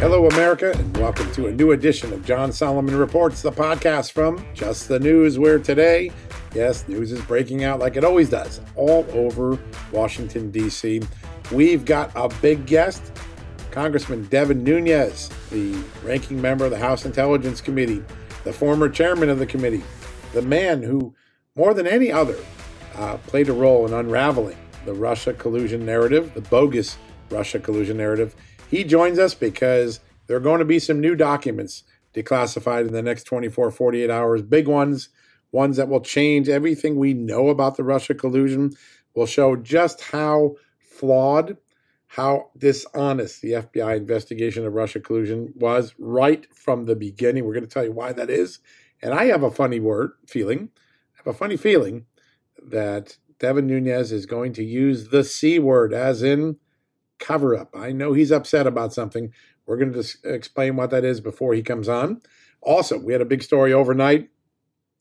Hello, America, and welcome to a new edition of John Solomon Reports, the podcast from Just the News, where today, yes, news is breaking out like it always does, all over Washington, D.C. We've got a big guest, Congressman Devin Nunes, the ranking member of the House Intelligence Committee, the former chairman of the committee, the man who, more than any other, uh, played a role in unraveling the Russia collusion narrative, the bogus Russia collusion narrative. He joins us because there are going to be some new documents declassified in the next 24, 48 hours, big ones, ones that will change everything we know about the Russia collusion, will show just how flawed, how dishonest the FBI investigation of Russia collusion was right from the beginning. We're going to tell you why that is. And I have a funny word feeling, I have a funny feeling that Devin Nunes is going to use the C word, as in cover up. I know he's upset about something. We're going to explain what that is before he comes on. Also, we had a big story overnight.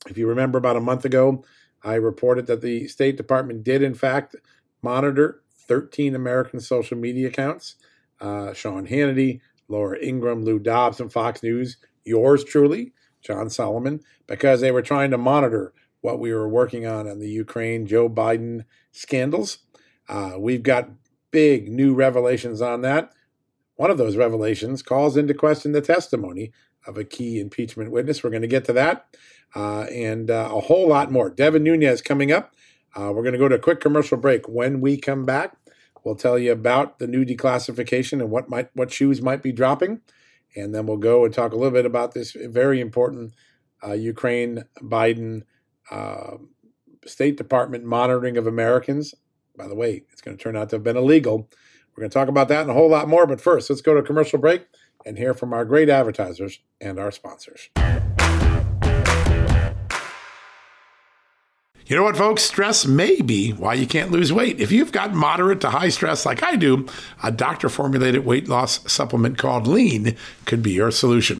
If you remember about a month ago, I reported that the State Department did, in fact, monitor 13 American social media accounts. Uh, Sean Hannity, Laura Ingraham, Lou Dobbs, and Fox News, yours truly, John Solomon, because they were trying to monitor what we were working on on the Ukraine Joe Biden scandals. Uh, we've got big new revelations on that. One of those revelations calls into question the testimony of a key impeachment witness. We're going to get to that uh, and uh, a whole lot more. Devin Nunes coming up. Uh, we're going to go to a quick commercial break. When we come back, we'll tell you about the new declassification and what might what shoes might be dropping, and then we'll go and talk a little bit about this very important uh, Ukraine Biden uh, State Department monitoring of Americans. By the way, it's going to turn out to have been illegal. We're going to talk about that and a whole lot more. But first, let's go to a commercial break and hear from our great advertisers and our sponsors. You know what, folks? Stress may be why you can't lose weight. If you've got moderate to high stress like I do, a doctor formulated weight loss supplement called Lean could be your solution.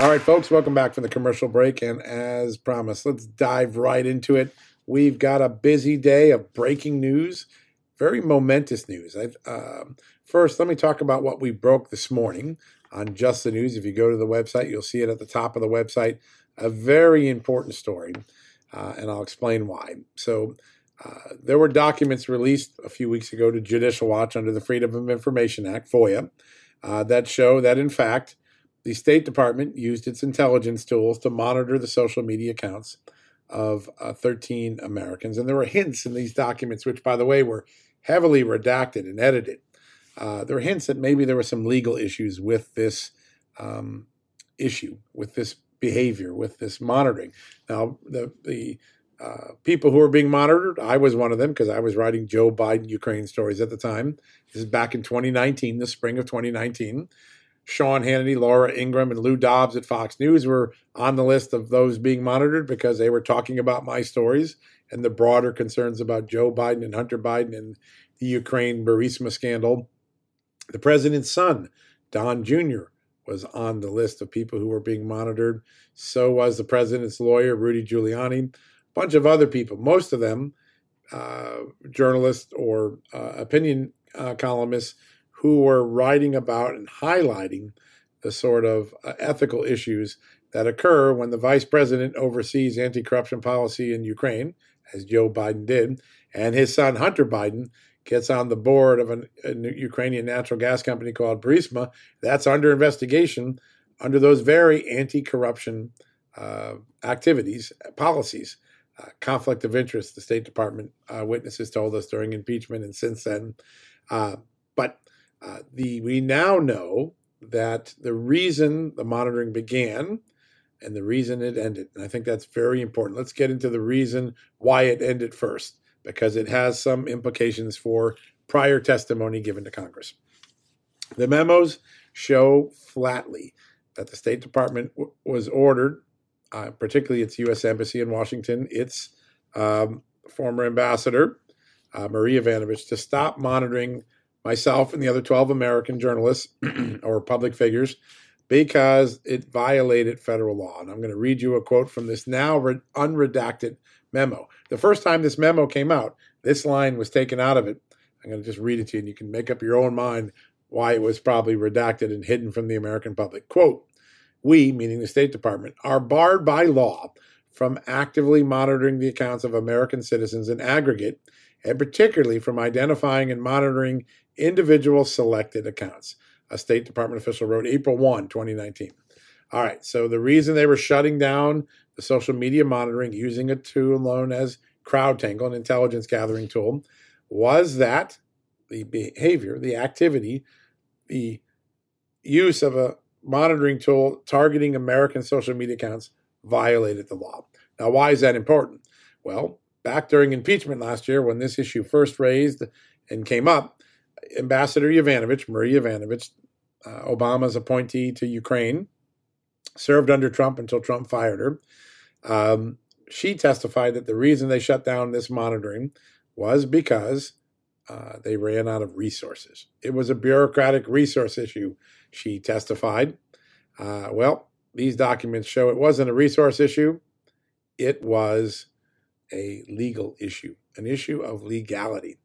All right, folks, welcome back from the commercial break. And as promised, let's dive right into it. We've got a busy day of breaking news, very momentous news. Uh, first, let me talk about what we broke this morning on Just the News. If you go to the website, you'll see it at the top of the website a very important story, uh, and I'll explain why. So, uh, there were documents released a few weeks ago to Judicial Watch under the Freedom of Information Act, FOIA, uh, that show that, in fact, the State Department used its intelligence tools to monitor the social media accounts of uh, 13 Americans. And there were hints in these documents, which, by the way, were heavily redacted and edited. Uh, there were hints that maybe there were some legal issues with this um, issue, with this behavior with this monitoring. Now, the the uh, people who were being monitored, I was one of them because I was writing Joe Biden Ukraine stories at the time. This is back in 2019, the spring of 2019. Sean Hannity, Laura Ingraham, and Lou Dobbs at Fox News were on the list of those being monitored because they were talking about my stories and the broader concerns about Joe Biden and Hunter Biden and the Ukraine Burisma scandal. The president's son, Don Jr., was on the list of people who were being monitored. So was the president's lawyer, Rudy Giuliani, a bunch of other people, most of them uh, journalists or uh, opinion uh, columnists who were writing about and highlighting the sort of uh, ethical issues that occur when the vice president oversees anti corruption policy in Ukraine, as Joe Biden did, and his son Hunter Biden gets on the board of an, a Ukrainian natural gas company called Burisma. That's under investigation under those very anti corruption uh, activities, policies. Uh, conflict of interest, the State Department uh, witnesses told us during impeachment and since then. Uh, but uh, the we now know that the reason the monitoring began and the reason it ended. And I think that's very important. Let's get into the reason why it ended first, because it has some implications for prior testimony given to Congress. The memos show flatly that the State Department w- was ordered, uh, particularly its U.S. Embassy in Washington, its um, former ambassador, uh, Marie Yovanovitch, to stop monitoring myself and the other 12 American journalists or public figures because it violated federal law. And I'm going to read you a quote from this now re- unredacted memo. The first time this memo came out, this line was taken out of it. I'm going to just read it to you, and you can make up your own mind why it was probably redacted and hidden from the American public. Quote, we, meaning the State Department, are barred by law from actively monitoring the accounts of American citizens in aggregate, and particularly from identifying and monitoring individual selected accounts a State Department official wrote April 1, 2019. All right, so the reason they were shutting down the social media monitoring using a tool known as CrowdTangle, an intelligence gathering tool, was that the behavior, the activity, the use of a monitoring tool targeting American social media accounts violated the law. Now, why is that important? Well, back during impeachment last year, when this issue first raised and came up, Ambassador Yovanovitch, Marie Yovanovitch, uh, Obama's appointee to Ukraine, served under Trump until Trump fired her. Um, she testified that the reason they shut down this monitoring was because uh, they ran out of resources. It was a bureaucratic resource issue, she testified. Uh, well, these documents show it wasn't a resource issue, it was a legal issue, an issue of legality.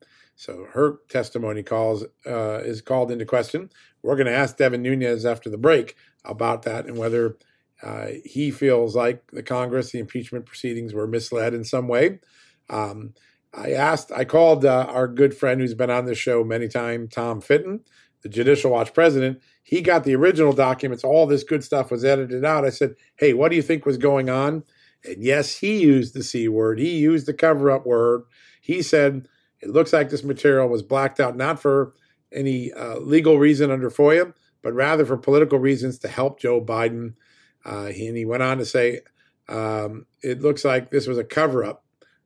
So her testimony calls uh, is called into question. We're going to ask Devin Nunes after the break about that and whether uh, he feels like the Congress, the impeachment proceedings were misled in some way. Um, I asked, I called uh, our good friend who's been on the show many times, Tom Fitton, the Judicial Watch president. He got the original documents. All this good stuff was edited out. I said, Hey, what do you think was going on? And yes, he used the C word. He used the cover up word. He said, it looks like this material was blacked out not for any uh, legal reason under FOIA, but rather for political reasons to help Joe Biden. Uh, he, and he went on to say, um, it looks like this was a cover up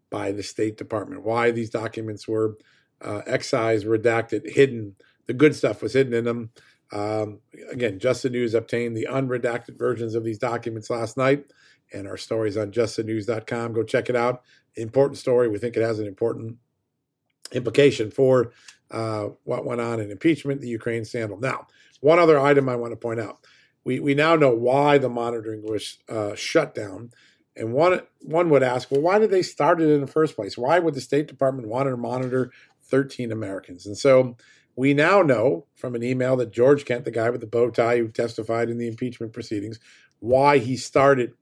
by the State Department. Why these documents were uh, excised, redacted, hidden. The good stuff was hidden in them. Um, again, Just the News obtained the unredacted versions of these documents last night, and our story is on justthenews.com. Go check it out. Important story. We think it has an important implication for uh, what went on in impeachment, the Ukraine scandal. Now, one other item I want to point out: we we now know why the monitoring was uh, shut down, and one one would ask, well, why did they start it in the first place? Why would the State Department want to monitor 13 Americans? And so we now know from an email that George Kent, the guy with the bow tie who testified in the impeachment proceedings, why he started,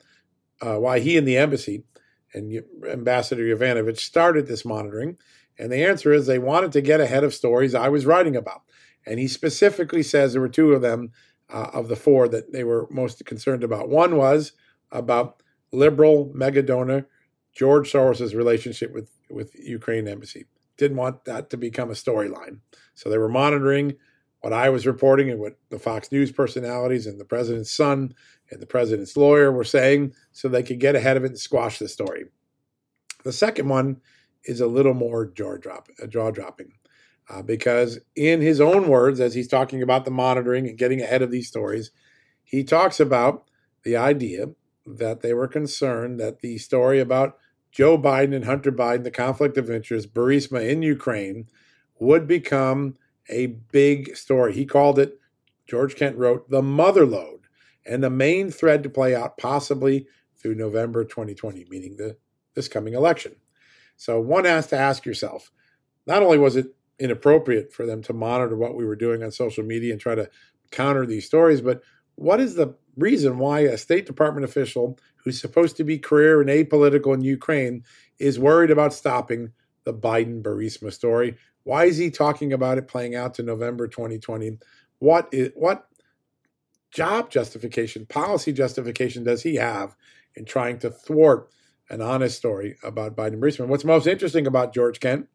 uh, why he and the embassy and Ambassador Yovanovitch started this monitoring and the answer is they wanted to get ahead of stories I was writing about. And he specifically says there were two of them uh, of the four that they were most concerned about. One was about liberal mega donor George Soros' relationship with, with Ukraine embassy. Didn't want that to become a storyline. So they were monitoring what I was reporting and what the Fox News personalities and the president's son and the president's lawyer were saying so they could get ahead of it and squash the story. The second one is a little more jaw drop, uh, jaw dropping, uh, because in his own words, as he's talking about the monitoring and getting ahead of these stories, he talks about the idea that they were concerned that the story about Joe Biden and Hunter Biden, the conflict of interest, Burisma in Ukraine, would become a big story. He called it, George Kent wrote, the mother lode and the main thread to play out possibly through November 2020, meaning the this coming election. So one has to ask yourself, not only was it inappropriate for them to monitor what we were doing on social media and try to counter these stories, but what is the reason why a State Department official who's supposed to be career and apolitical in Ukraine is worried about stopping the Biden Burisma story? Why is he talking about it playing out to November 2020? What is what job justification, policy justification does he have in trying to thwart an honest story about Biden Burisma? What's most interesting about George Kent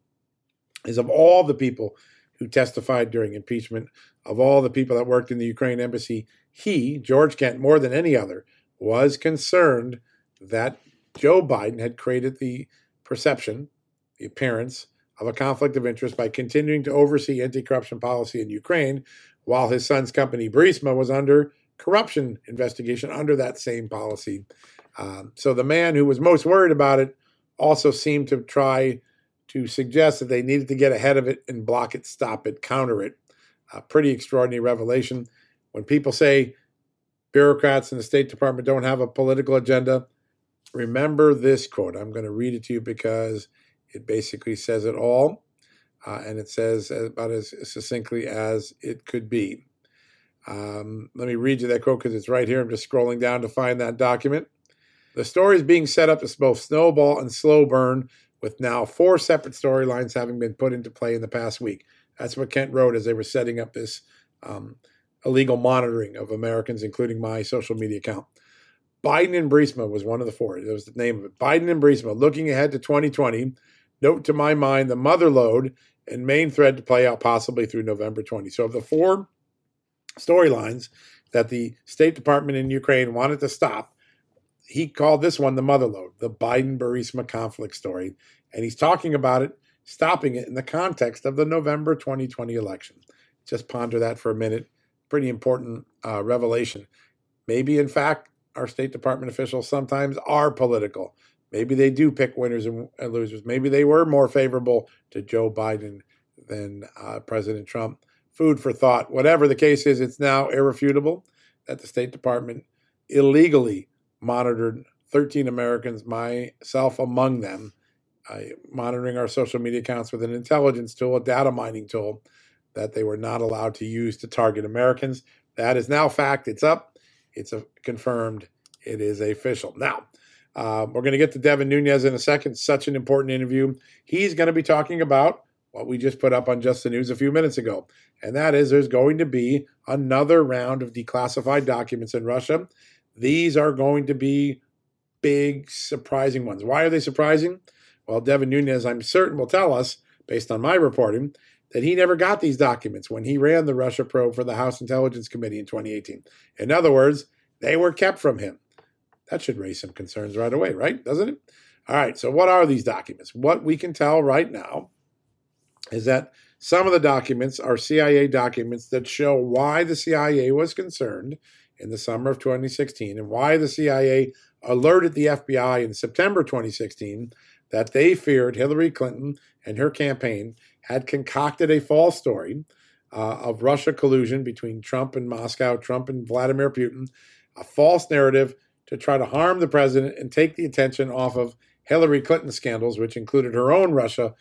is of all the people who testified during impeachment, of all the people that worked in the Ukraine embassy, he, George Kent, more than any other, was concerned that Joe Biden had created the perception, the appearance of a conflict of interest by continuing to oversee anti corruption policy in Ukraine while his son's company, Burisma, was under corruption investigation under that same policy. Um, so the man who was most worried about it also seemed to try to suggest that they needed to get ahead of it and block it, stop it, counter it. A pretty extraordinary revelation. When people say bureaucrats in the State Department don't have a political agenda, remember this quote. I'm going to read it to you because it basically says it all. Uh, and it says about as succinctly as it could be. Um, let me read you that quote because it's right here. I'm just scrolling down to find that document. The story is being set up as both snowball and slow burn, with now four separate storylines having been put into play in the past week. That's what Kent wrote as they were setting up this um, illegal monitoring of Americans, including my social media account. Biden and Burisma was one of the four. That was the name of it. Biden and Burisma looking ahead to 2020. Note to my mind the mother lode and main thread to play out possibly through November 20. So, of the four storylines that the State Department in Ukraine wanted to stop, he called this one the mother lode, the Biden Burisma conflict story. And he's talking about it, stopping it in the context of the November 2020 election. Just ponder that for a minute. Pretty important uh, revelation. Maybe, in fact, our State Department officials sometimes are political. Maybe they do pick winners and losers. Maybe they were more favorable to Joe Biden than uh, President Trump. Food for thought. Whatever the case is, it's now irrefutable that the State Department illegally monitored 13 Americans, myself among them, uh, monitoring our social media accounts with an intelligence tool, a data mining tool that they were not allowed to use to target Americans. That is now fact. It's up. It's a, confirmed. It is official. Now, uh, we're going to get to Devin Nunes in a second. Such an important interview. He's going to be talking about what we just put up on Just the News a few minutes ago. And that is there's going to be another round of declassified documents in Russia. These are going to be big, surprising ones. Why are they surprising? Well, Devin Nunes, I'm certain, will tell us, based on my reporting, that he never got these documents when he ran the Russia probe for the House Intelligence Committee in 2018. In other words, they were kept from him. That should raise some concerns right away, right? Doesn't it? All right, so what are these documents? What we can tell right now is that some of the documents are CIA documents that show why the CIA was concerned in the summer of 2016 and why the CIA alerted the FBI in September 2016 that they feared Hillary Clinton and her campaign had concocted a false story uh, of Russia collusion between Trump and Moscow, Trump and Vladimir Putin, a false narrative to try to harm the president and take the attention off of Hillary Clinton scandals, which included her own Russia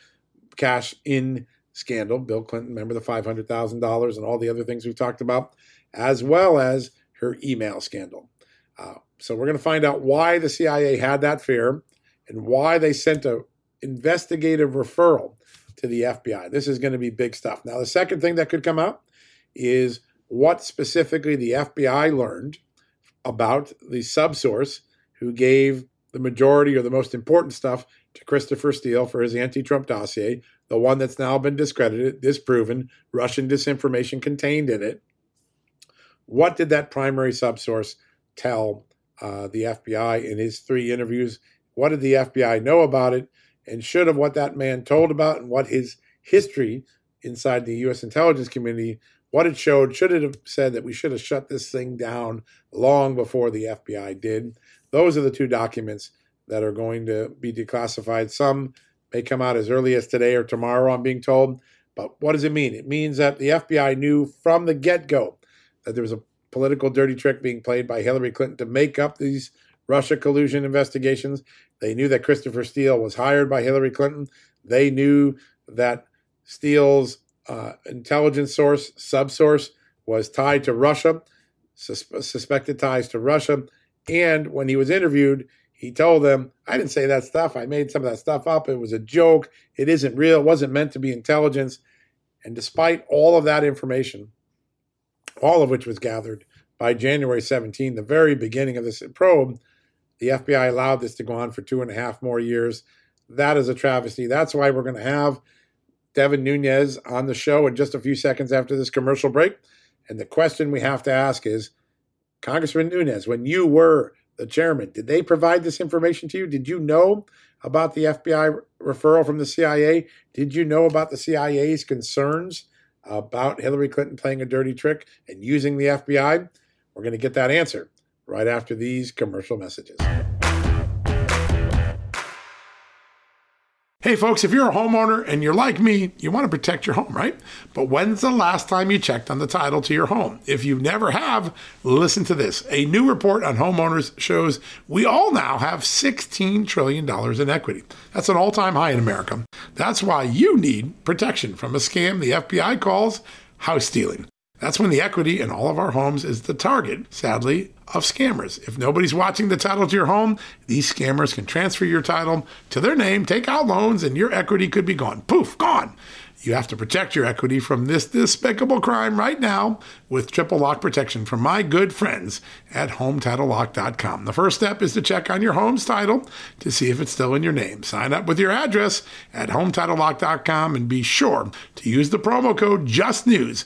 cash in scandal. Bill Clinton, remember the $500,000 and all the other things we've talked about, as well as her email scandal. Uh, so we're going to find out why the CIA had that fear and why they sent a investigative referral to the FBI. This is going to be big stuff. Now, the second thing that could come out is what specifically the FBI learned about the subsource who gave the majority or the most important stuff to Christopher Steele for his anti Trump dossier, the one that's now been discredited, disproven, Russian disinformation contained in it. What did that primary subsource tell uh, the FBI in his three interviews? What did the FBI know about it? And should have what that man told about and what his history inside the U.S. intelligence community what it showed should it have said that we should have shut this thing down long before the FBI did. Those are the two documents that are going to be declassified. Some may come out as early as today or tomorrow, I'm being told. But what does it mean? It means that the FBI knew from the get go there was a political dirty trick being played by Hillary Clinton to make up these Russia collusion investigations. They knew that Christopher Steele was hired by Hillary Clinton. They knew that Steele's uh, intelligence source, subsource, was tied to Russia, sus- suspected ties to Russia. And when he was interviewed, he told them, I didn't say that stuff. I made some of that stuff up. It was a joke. It isn't real. It wasn't meant to be intelligence. And despite all of that information, all of which was gathered by January 17, the very beginning of this probe, the FBI allowed this to go on for two and a half more years. That is a travesty. That's why we're going to have Devin Nunes on the show in just a few seconds after this commercial break. And the question we have to ask is Congressman Nunes, when you were the chairman, did they provide this information to you? Did you know about the FBI referral from the CIA? Did you know about the CIA's concerns about Hillary Clinton playing a dirty trick and using the FBI? We're going to get that answer right after these commercial messages. Hey, folks, if you're a homeowner and you're like me, you want to protect your home, right? But when's the last time you checked on the title to your home? If you never have, listen to this. A new report on homeowners shows we all now have $16 trillion in equity. That's an all time high in America. That's why you need protection from a scam the FBI calls house stealing. That's when the equity in all of our homes is the target, sadly, of scammers. If nobody's watching the title to your home, these scammers can transfer your title to their name, take out loans, and your equity could be gone. Poof, gone. You have to protect your equity from this despicable crime right now with triple lock protection from my good friends at HometitleLock.com. The first step is to check on your home's title to see if it's still in your name. Sign up with your address at HometitleLock.com and be sure to use the promo code JUSTNEWS.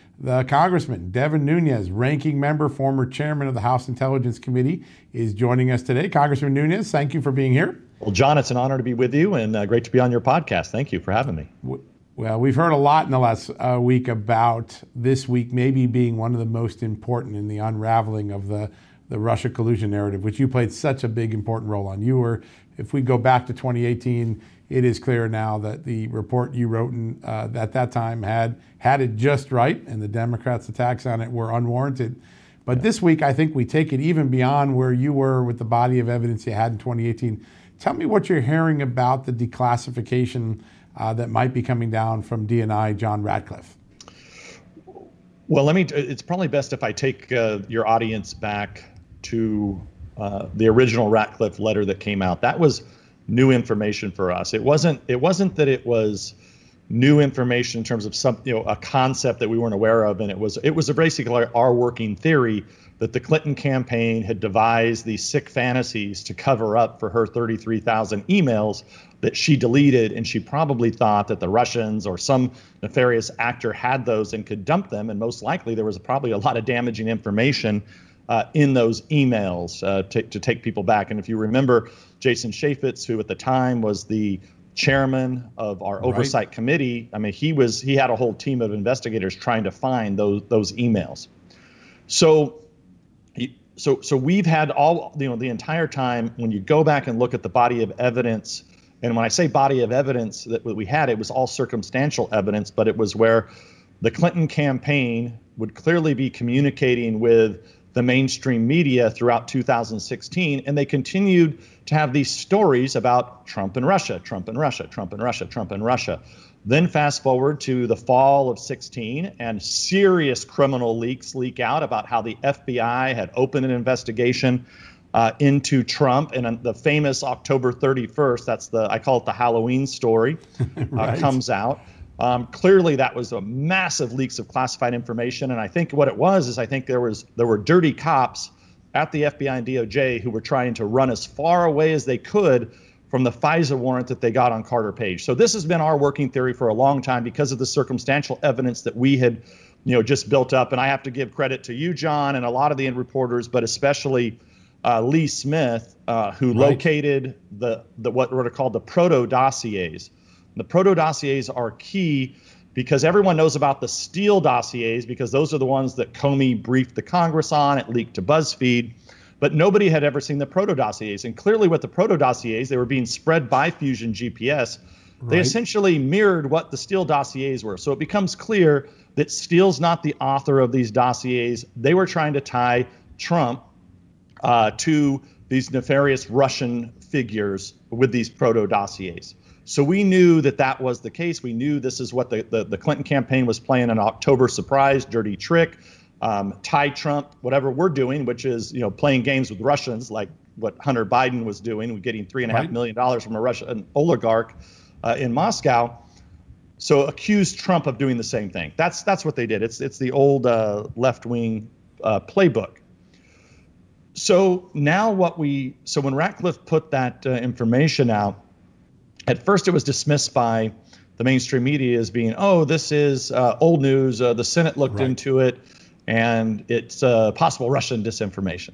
the Congressman Devin Nunes, ranking member, former chairman of the House Intelligence Committee, is joining us today. Congressman Nunes, thank you for being here. Well, John, it's an honor to be with you and uh, great to be on your podcast. Thank you for having me. Well, we've heard a lot in the last uh, week about this week maybe being one of the most important in the unraveling of the the Russia collusion narrative, which you played such a big, important role on. You were, if we go back to 2018, it is clear now that the report you wrote in, uh, at that time had had it just right, and the Democrats' attacks on it were unwarranted. But this week, I think we take it even beyond where you were with the body of evidence you had in 2018. Tell me what you're hearing about the declassification uh, that might be coming down from DNI John Ratcliffe. Well, let me. It's probably best if I take uh, your audience back to uh, the original Ratcliffe letter that came out. That was new information for us. It wasn't. It wasn't that it was new information in terms of some, you know, a concept that we weren't aware of, and it was. It was basically our working theory that the Clinton campaign had devised these sick fantasies to cover up for her 33,000 emails that she deleted, and she probably thought that the Russians or some nefarious actor had those and could dump them, and most likely there was probably a lot of damaging information uh, in those emails uh, to, to take people back. And if you remember, Jason Chaffetz, who at the time was the chairman of our oversight right. committee, I mean, he was he had a whole team of investigators trying to find those those emails. So. So, so we've had all you know the entire time. When you go back and look at the body of evidence, and when I say body of evidence that we had, it was all circumstantial evidence, but it was where the Clinton campaign would clearly be communicating with the mainstream media throughout 2016, and they continued to have these stories about Trump and Russia, Trump and Russia, Trump and Russia, Trump and Russia. Then fast forward to the fall of 16, and serious criminal leaks leak out about how the FBI had opened an investigation uh, into Trump, and the famous October 31st, that's the I call it the Halloween story, uh, right. uh, comes out. Um, clearly, that was a massive leaks of classified information, and I think what it was is I think there was there were dirty cops at the FBI and DOJ who were trying to run as far away as they could from the FISA warrant that they got on Carter Page. So this has been our working theory for a long time because of the circumstantial evidence that we had, you know, just built up. And I have to give credit to you, John, and a lot of the reporters, but especially uh, Lee Smith, uh, who right. located the the what were called the proto dossiers the proto dossiers are key because everyone knows about the Steele dossiers because those are the ones that Comey briefed the Congress on. It leaked to BuzzFeed, but nobody had ever seen the proto dossiers. And clearly, with the proto dossiers, they were being spread by Fusion GPS. They essentially mirrored what the Steele dossiers were. So it becomes clear that Steele's not the author of these dossiers. They were trying to tie Trump uh, to these nefarious Russian figures with these proto dossiers. So we knew that that was the case. We knew this is what the, the, the Clinton campaign was playing an October surprise, dirty trick, um, tie Trump, whatever we're doing, which is you know playing games with Russians, like what Hunter Biden was doing, getting three and a half million dollars from a Russian oligarch uh, in Moscow. So accused Trump of doing the same thing. That's that's what they did. It's it's the old uh, left wing uh, playbook. So now what we so when Ratcliffe put that uh, information out at first it was dismissed by the mainstream media as being, oh, this is uh, old news. Uh, the Senate looked right. into it, and it's uh, possible Russian disinformation.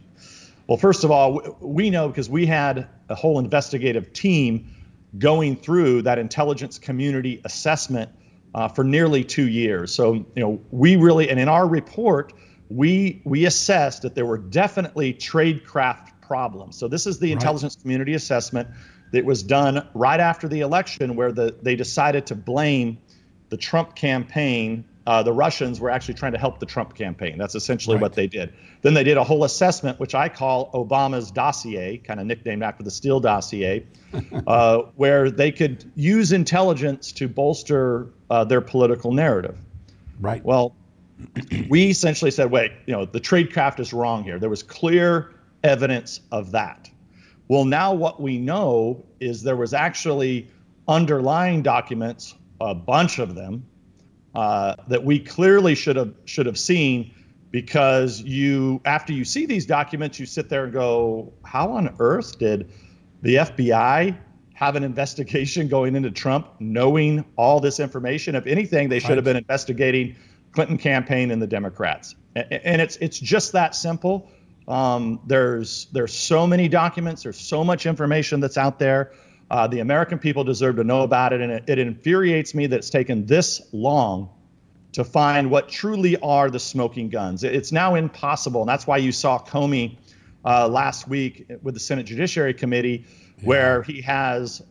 Well, first of all, we know because we had a whole investigative team going through that intelligence community assessment uh, for nearly two years. So, you know, we really, and in our report, we we assessed that there were definitely tradecraft problems. So this is the right. intelligence community assessment that was done right after the election where the, they decided to blame the Trump campaign. Uh, the Russians were actually trying to help the Trump campaign. That's essentially right. what they did. Then they did a whole assessment, which I call Obama's dossier, kind of nicknamed after the Steele dossier, uh, where they could use intelligence to bolster uh, their political narrative. Right. Well, we essentially said, wait, you know, the tradecraft is wrong here. There was clear evidence of that. Well, now what we know is there was actually underlying documents, a bunch of them, uh, that we clearly should have should have seen because you after you see these documents, you sit there and go, how on earth did the FBI have an investigation going into Trump, knowing all this information? If anything, they should have been investigating Clinton campaign and the Democrats. And it's it's just that simple. Um, there's there's so many documents. There's so much information that's out there. Uh, the American people deserve to know about it, and it, it infuriates me that it's taken this long to find what truly are the smoking guns. It's now impossible, and that's why you saw Comey uh, last week with the Senate Judiciary Committee, yeah. where he has,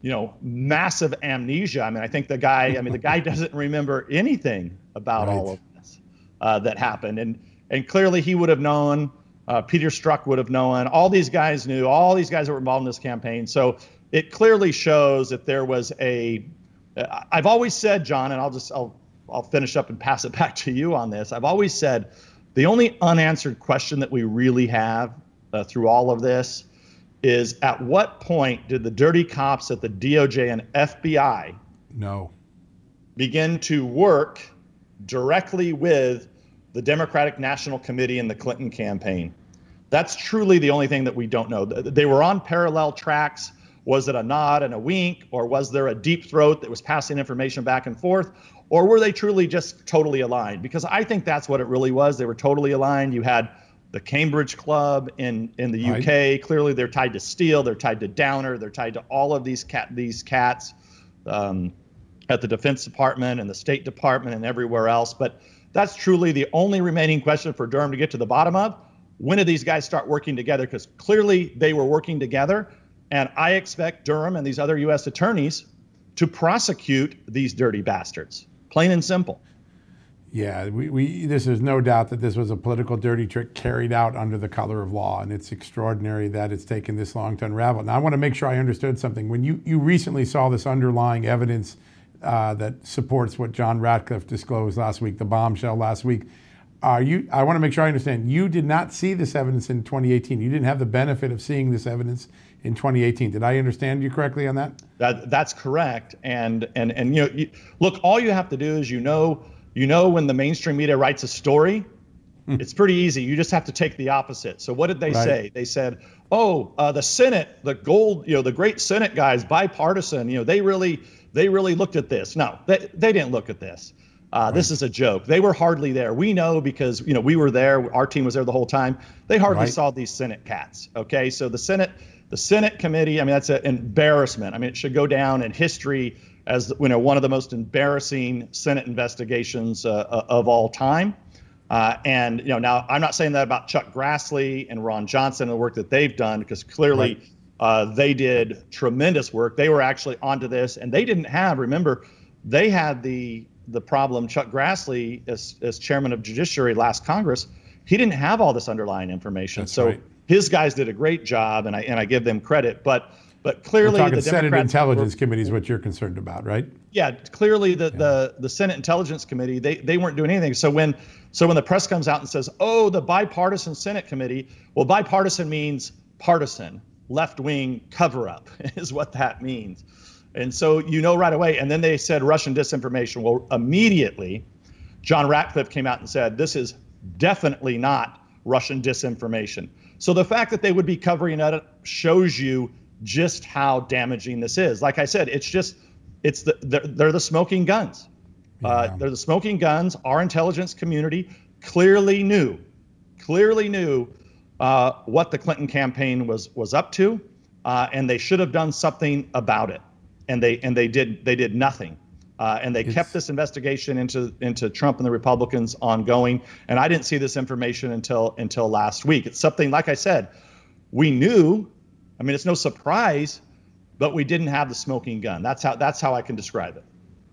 you know, massive amnesia. I mean, I think the guy, I mean, the guy doesn't remember anything about right. all of this uh, that happened, and and clearly he would have known uh, Peter Strzok would have known. All these guys knew. All these guys that were involved in this campaign. So it clearly shows that there was a. I've always said, John, and I'll just I'll I'll finish up and pass it back to you on this. I've always said the only unanswered question that we really have uh, through all of this is at what point did the dirty cops at the DOJ and FBI no begin to work directly with the Democratic National Committee and the Clinton campaign. That's truly the only thing that we don't know. They were on parallel tracks. Was it a nod and a wink, or was there a deep throat that was passing information back and forth, or were they truly just totally aligned? Because I think that's what it really was. They were totally aligned. You had the Cambridge Club in in the UK. Right. Clearly, they're tied to Steele. They're tied to Downer. They're tied to all of these cat these cats um, at the Defense Department and the State Department and everywhere else. But that's truly the only remaining question for Durham to get to the bottom of. When did these guys start working together? Because clearly they were working together. And I expect Durham and these other U.S. attorneys to prosecute these dirty bastards, plain and simple. Yeah, we, we this is no doubt that this was a political dirty trick carried out under the color of law, and it's extraordinary that it's taken this long to unravel. Now, I want to make sure I understood something. When you, you recently saw this underlying evidence uh, that supports what John Ratcliffe disclosed last week, the bombshell last week. Are you? I want to make sure I understand. You did not see this evidence in 2018. You didn't have the benefit of seeing this evidence in 2018. Did I understand you correctly on that? That that's correct. And and and you know, you, look, all you have to do is you know you know when the mainstream media writes a story, hmm. it's pretty easy. You just have to take the opposite. So what did they right. say? They said, "Oh, uh, the Senate, the gold, you know, the great Senate guys, bipartisan. You know, they really they really looked at this. No, they, they didn't look at this. Uh, right. This is a joke. They were hardly there. We know because you know we were there. Our team was there the whole time. They hardly right. saw these Senate cats. Okay, so the Senate, the Senate committee. I mean, that's an embarrassment. I mean, it should go down in history as you know one of the most embarrassing Senate investigations uh, uh of all time. Uh, and you know, now I'm not saying that about Chuck Grassley and Ron Johnson and the work that they've done because clearly. Right uh, they did tremendous work. They were actually onto this, and they didn't have. Remember, they had the the problem. Chuck Grassley, as as chairman of Judiciary last Congress, he didn't have all this underlying information. That's so right. his guys did a great job, and I and I give them credit. But but clearly, the Senate Democrats Intelligence were- Committee is what you're concerned about, right? yeah, clearly the, the the Senate Intelligence Committee they they weren't doing anything. So when so when the press comes out and says, "Oh, the bipartisan Senate committee," well, bipartisan means partisan, left wing cover up is what that means. And so you know right away. And then they said Russian disinformation. Well, immediately, John Ratcliffe came out and said, "This is definitely not Russian disinformation." So the fact that they would be covering it up shows you just how damaging this is. Like I said, it's just it's the they're, they're the smoking guns. Uh, they're the smoking guns. Our intelligence community clearly knew, clearly knew uh, what the Clinton campaign was was up to, uh, and they should have done something about it. And they and they did they did nothing. Uh, and they It's- kept this investigation into into Trump and the Republicans ongoing. And I didn't see this information until until last week. It's something like I said, we knew. I mean, it's no surprise, but we didn't have the smoking gun. That's how that's how I can describe it.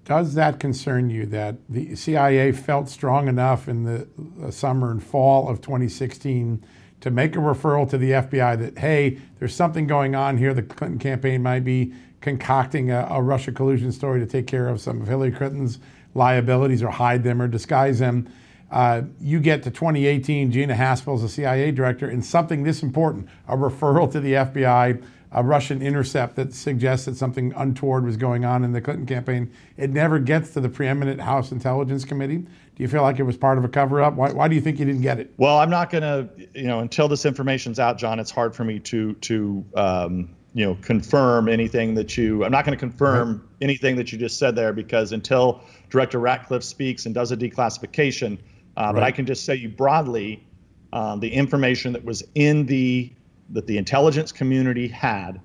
Does that concern you that the CIA felt strong enough in the summer and fall of 2016 to make a referral to the FBI that, hey, there's something going on here. The Clinton campaign might be concocting a, a Russia collusion story to take care of some of Hillary Clinton's liabilities or hide them or disguise them. Uh, you get to 2018, Gina Haspel is the CIA director, and something this important, a referral to the FBI, a Russian intercept that suggests that something untoward was going on in the Clinton campaign. It never gets to the preeminent House Intelligence Committee. Do you feel like it was part of a cover up? Why, why do you think you didn't get it? Well, I'm not going to, you know, until this information's out, John. It's hard for me to to um, you know confirm anything that you. I'm not going to confirm anything that you just said there because until Director Ratcliffe speaks and does a declassification, uh, but I can just say you broadly um, the information that was in the that the intelligence community had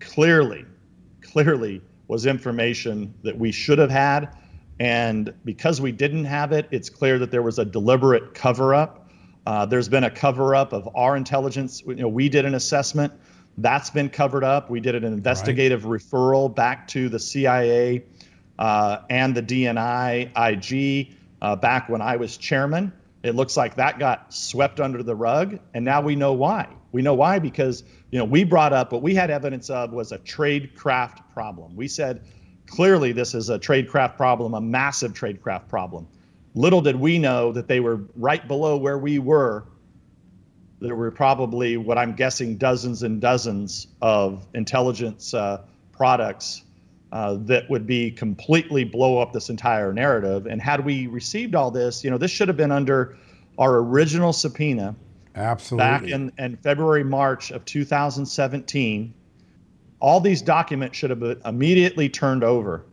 clearly, clearly was information that we should have had. And because we didn't have it, it's clear that there was a deliberate cover up. Uh, there's been a cover up of our intelligence. You know, we did an assessment that's been covered up. We did an investigative referral back to the CIA uh, and the DNI IG uh, back when I was chairman. It looks like that got swept under the rug, and now we know why. We know why because you know we brought up what we had evidence of was a tradecraft problem. We said clearly this is a tradecraft problem, a massive tradecraft problem. Little did we know that they were right below where we were. There were probably what I'm guessing dozens and dozens of intelligence uh, products uh, that would be completely blow up this entire narrative. And had we received all this, you know, this should have been under our original subpoena Absolutely. back in, in February, March of 2017. All these documents should have been immediately turned over,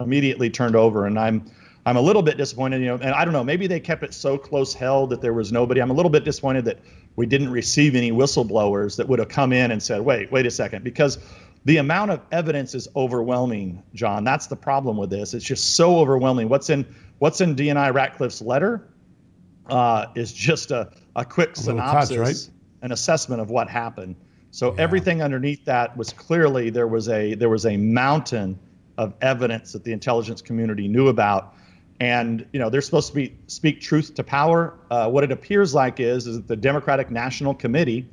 immediately turned over. And I'm, I'm a little bit disappointed, you know, and I don't know, maybe they kept it so close held that there was nobody. I'm a little bit disappointed that we didn't receive any whistleblowers that would have come in and said, wait, wait a second, because the amount of evidence is overwhelming, John. That's the problem with this. It's just so overwhelming. What's in what's in DNI Ratcliffe's letter uh, is just a, a quick touch, synopsis, right? an assessment of what happened. So Yeah. everything underneath that was clearly there was a there was a mountain of evidence that the intelligence community knew about. And you know they're supposed to be speak truth to power. Uh, what it appears like is is that the Democratic National Committee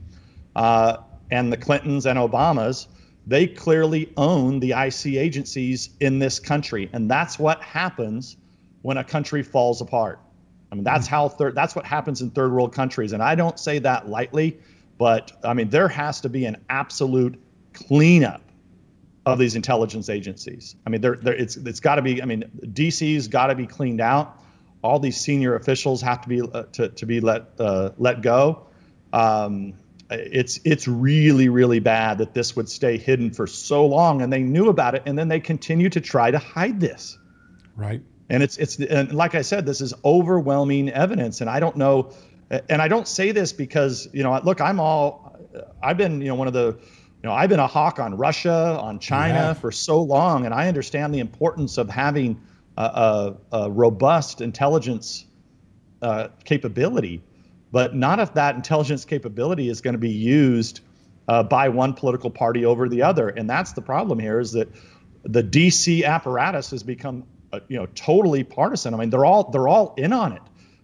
uh, and the Clintons and Obamas they clearly own the IC agencies in this country, and that's what happens when a country falls apart. I mean, that's how third. That's what happens in third world countries, and I don't say that lightly. But I mean, there has to be an absolute cleanup of these intelligence agencies. I mean, there, there it's it's got to be. I mean, DC's got to be cleaned out. All these senior officials have to be uh, to, to be let uh, let go. Um, it's it's really really bad that this would stay hidden for so long, and they knew about it, and then they continue to try to hide this right. and it's it's and like I said, this is overwhelming evidence, and I don't know, and I don't say this because you know, look, I'm all, I've been you know one of the, you know, I've been a hawk on Russia, on China Yeah. for so long, and I understand the importance of having a, a, a robust intelligence uh, capability, but not if that intelligence capability is going to be used uh, by one political party over the other, and that's the problem here is that the DC apparatus has become uh, you know totally partisan. I mean, they're all they're all in on it.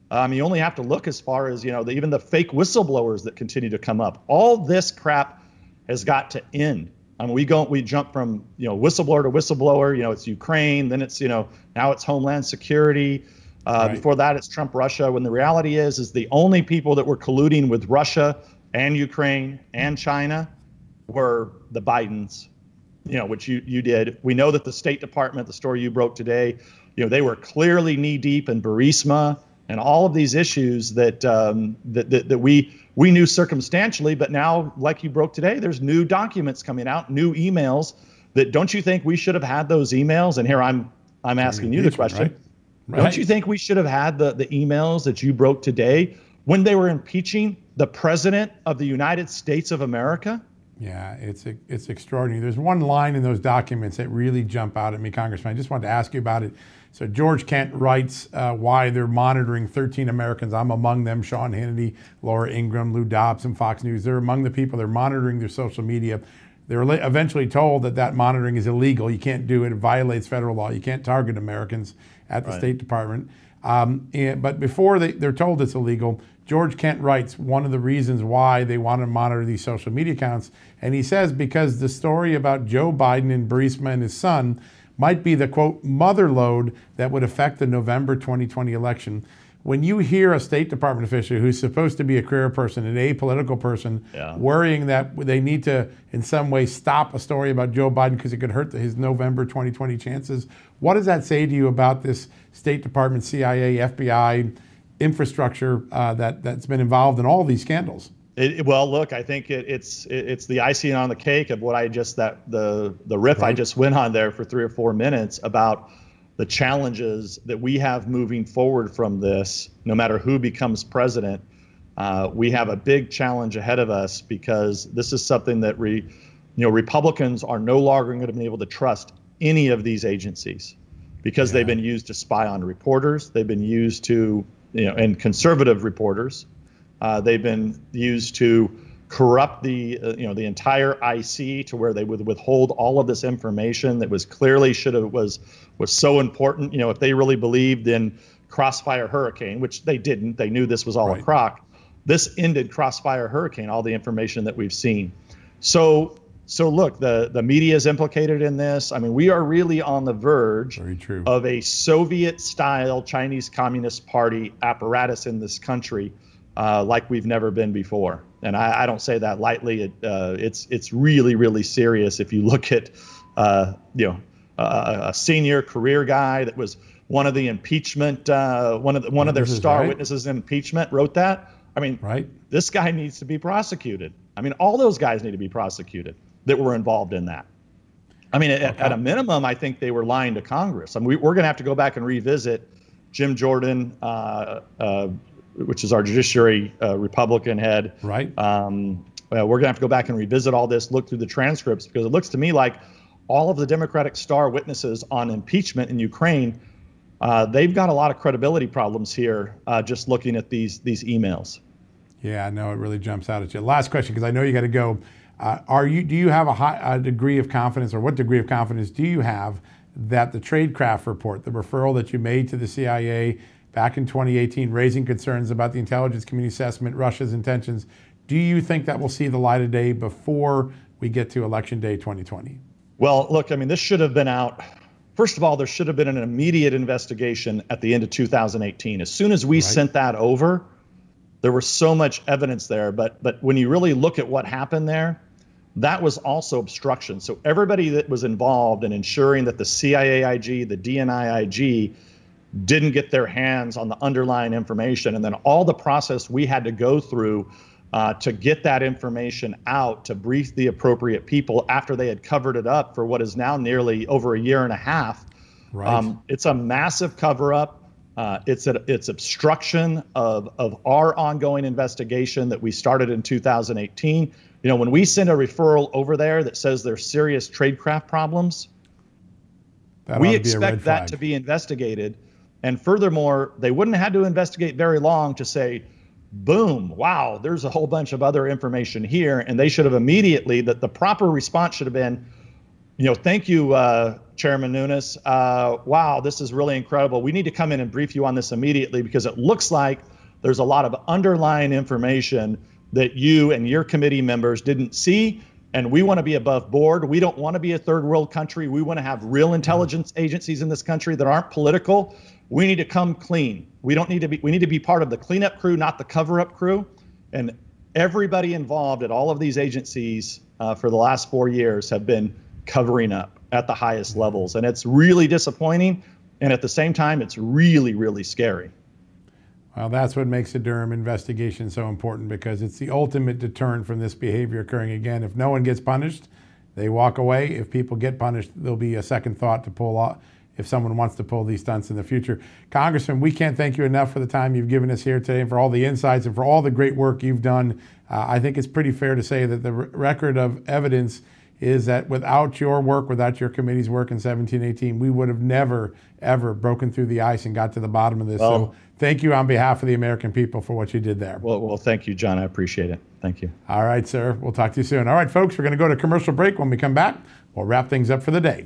Um, you only have to look as far as you know the, even the fake whistleblowers that continue to come up. All this crap has got to end. I mean, we go we jump from you know whistleblower to whistleblower. You know, it's Ukraine, then it's you know now it's Homeland Security. Uh, right. Before that, it's Trump Russia. When the reality is, is the only people that were colluding with Russia and Ukraine and China were the Bidens. You know, which you you did. We know that the State Department, the story you broke today, you know, they were clearly knee deep in Burisma and all of these issues that, um, that, that, that we we knew circumstantially, but now, like you broke today, there's new documents coming out, new emails. That don't you think we should have had those emails? And here I'm I'm asking you the question. Right? Right. Don't you think we should have had the, the emails that you broke today when they were impeaching the president of the United States of America? Yeah, it's it's extraordinary. There's one line in those documents that really jump out at me, Congressman. I just wanted to ask you about it. So George Kent writes uh, why they're monitoring 13 Americans. I'm among them. Sean Hannity, Laura Ingraham, Lou Dobbs, and Fox News. They're among the people. They're monitoring their social media. They're eventually told that that monitoring is illegal. You can't do it. It violates federal law. You can't target Americans at the right. State Department. Um, and, but before they, they're told it's illegal, George Kent writes one of the reasons why they want to monitor these social media accounts. And he says because the story about Joe Biden and Burisma and his son might be the quote mother lode that would affect the November 2020 election. When you hear a State Department official who's supposed to be a career person, an apolitical person, yeah. worrying that they need to, in some way, stop a story about Joe Biden because it could hurt his November 2020 chances, what does that say to you about this State Department, CIA, FBI infrastructure uh, that, that's been involved in all these scandals? It, well, look, I think it, it's it, it's the icing on the cake of what I just that the the riff right. I just went on there for three or four minutes about the challenges that we have moving forward from this. No matter who becomes president, uh, we have a big challenge ahead of us because this is something that we, you know, Republicans are no longer going to be able to trust any of these agencies because yeah. they've been used to spy on reporters. They've been used to, you know, and conservative reporters uh, they've been used to corrupt the uh, you know the entire IC to where they would withhold all of this information that was clearly should have was was so important. You know, if they really believed in Crossfire Hurricane, which they didn't, they knew this was all right. a crock. This ended Crossfire Hurricane, all the information that we've seen. So so look, the the media is implicated in this. I mean, we are really on the verge of a Soviet-style Chinese Communist Party apparatus in this country uh, like we've never been before. And I, I don't say that lightly. It, uh, it's it's really really serious. If you look at uh, you know a, a, senior career guy that was one of the impeachment uh, one of the, one of their star right. witnesses in impeachment wrote that. I mean, right. this guy needs to be prosecuted. I mean, all those guys need to be prosecuted that were involved in that. I mean, okay. at, at, a minimum, I think they were lying to Congress. I mean, we, are going to have to go back and revisit Jim Jordan, uh, uh, which is our judiciary uh, Republican head. Right. Um, we're going to have to go back and revisit all this, look through the transcripts, because it looks to me like all of the Democratic star witnesses on impeachment in Ukraine, uh, they've got a lot of credibility problems here uh, just looking at these these emails. Yeah, no, it really jumps out at you. Last question, because I know you got to go. Uh, are you? Do you have a high a degree of confidence, or what degree of confidence do you have that the Tradecraft report, the referral that you made to the CIA? Back in 2018, raising concerns about the intelligence community assessment, Russia's intentions. Do you think that will see the light of day before we get to Election Day 2020? Well, look, I mean, this should have been out. First of all, there should have been an immediate investigation at the end of 2018. As soon as we right. sent that over, there was so much evidence there. But but when you really look at what happened there, that was also obstruction. So everybody that was involved in ensuring that the CIAIG, the DNI IG, didn't get their hands on the underlying information. And then all the process we had to go through uh, to get that information out to brief the appropriate people after they had covered it up for what is now nearly over a year and a half. Right. Um, it's a massive cover up. Uh, it's a, it's obstruction of, of our ongoing investigation that we started in 2018. You know, when we send a referral over there that says there's serious tradecraft problems, that we expect that to be investigated and furthermore, they wouldn't have had to investigate very long to say, boom, wow, there's a whole bunch of other information here. And they should have immediately, that the proper response should have been, You know, thank you, uh, Chairman Nunes. Uh, wow, this is really incredible. We need to come in and brief you on this immediately because it looks like there's a lot of underlying information that you and your committee members didn't see. And we want to be above board. We don't want to be a third world country. We want to have real intelligence agencies in this country that aren't political. We need to come clean. We don't need to be, we need to be part of the cleanup crew, not the cover up crew. And everybody involved at all of these agencies uh, for the last four years have been covering up at the highest levels. And it's really disappointing. And at the same time, it's really, really scary. Well, that's what makes the Durham investigation so important because it's the ultimate deterrent from this behavior occurring again. If no one gets punished, they walk away. If people get punished, there'll be a second thought to pull off if someone wants to pull these stunts in the future. Congressman, we can't thank you enough for the time you've given us here today and for all the insights and for all the great work you've done. Uh, I think it's pretty fair to say that the r- record of evidence is that without your work, without your committee's work in 1718, we would have never, ever broken through the ice and got to the bottom of this. Well, so thank you on behalf of the American people for what you did there. Well, well, thank you, John. I appreciate it. Thank you. All right, sir. We'll talk to you soon. All right, folks, we're going to go to commercial break. When we come back, we'll wrap things up for the day.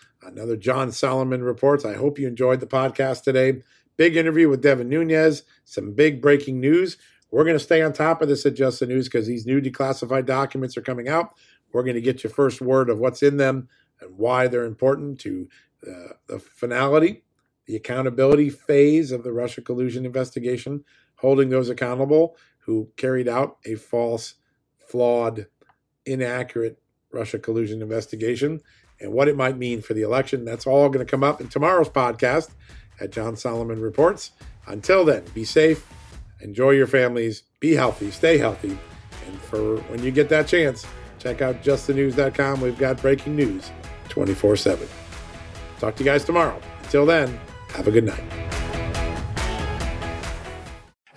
another John Solomon reports. I hope you enjoyed the podcast today. Big interview with Devin Nunes, some big breaking news. We're going to stay on top of this at Just the News because these new declassified documents are coming out. We're going to get your first word of what's in them and why they're important to uh, the finality, the accountability phase of the Russia collusion investigation, holding those accountable who carried out a false, flawed, inaccurate Russia collusion investigation and what it might mean for the election. That's all going to come up in tomorrow's podcast at John Solomon Reports. Until then, be safe, enjoy your families, be healthy, stay healthy. And for when you get that chance, check out justthenews.com. We've got breaking news 24 7. Talk to you guys tomorrow. Until then, have a good night.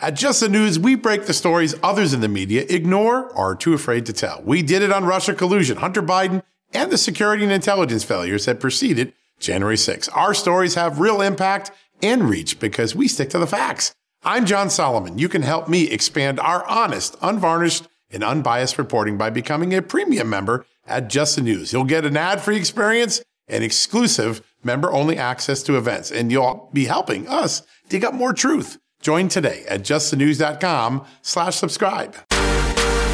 At Just the News, we break the stories others in the media ignore or are too afraid to tell. We did it on Russia collusion, Hunter Biden, and the security and intelligence failures that preceded January 6. Our stories have real impact and reach because we stick to the facts. I'm John Solomon. You can help me expand our honest, unvarnished, and unbiased reporting by becoming a premium member at Just the News. You'll get an ad-free experience and exclusive member-only access to events, and you'll be helping us dig up more truth. Join today at justthenews.com slash subscribe.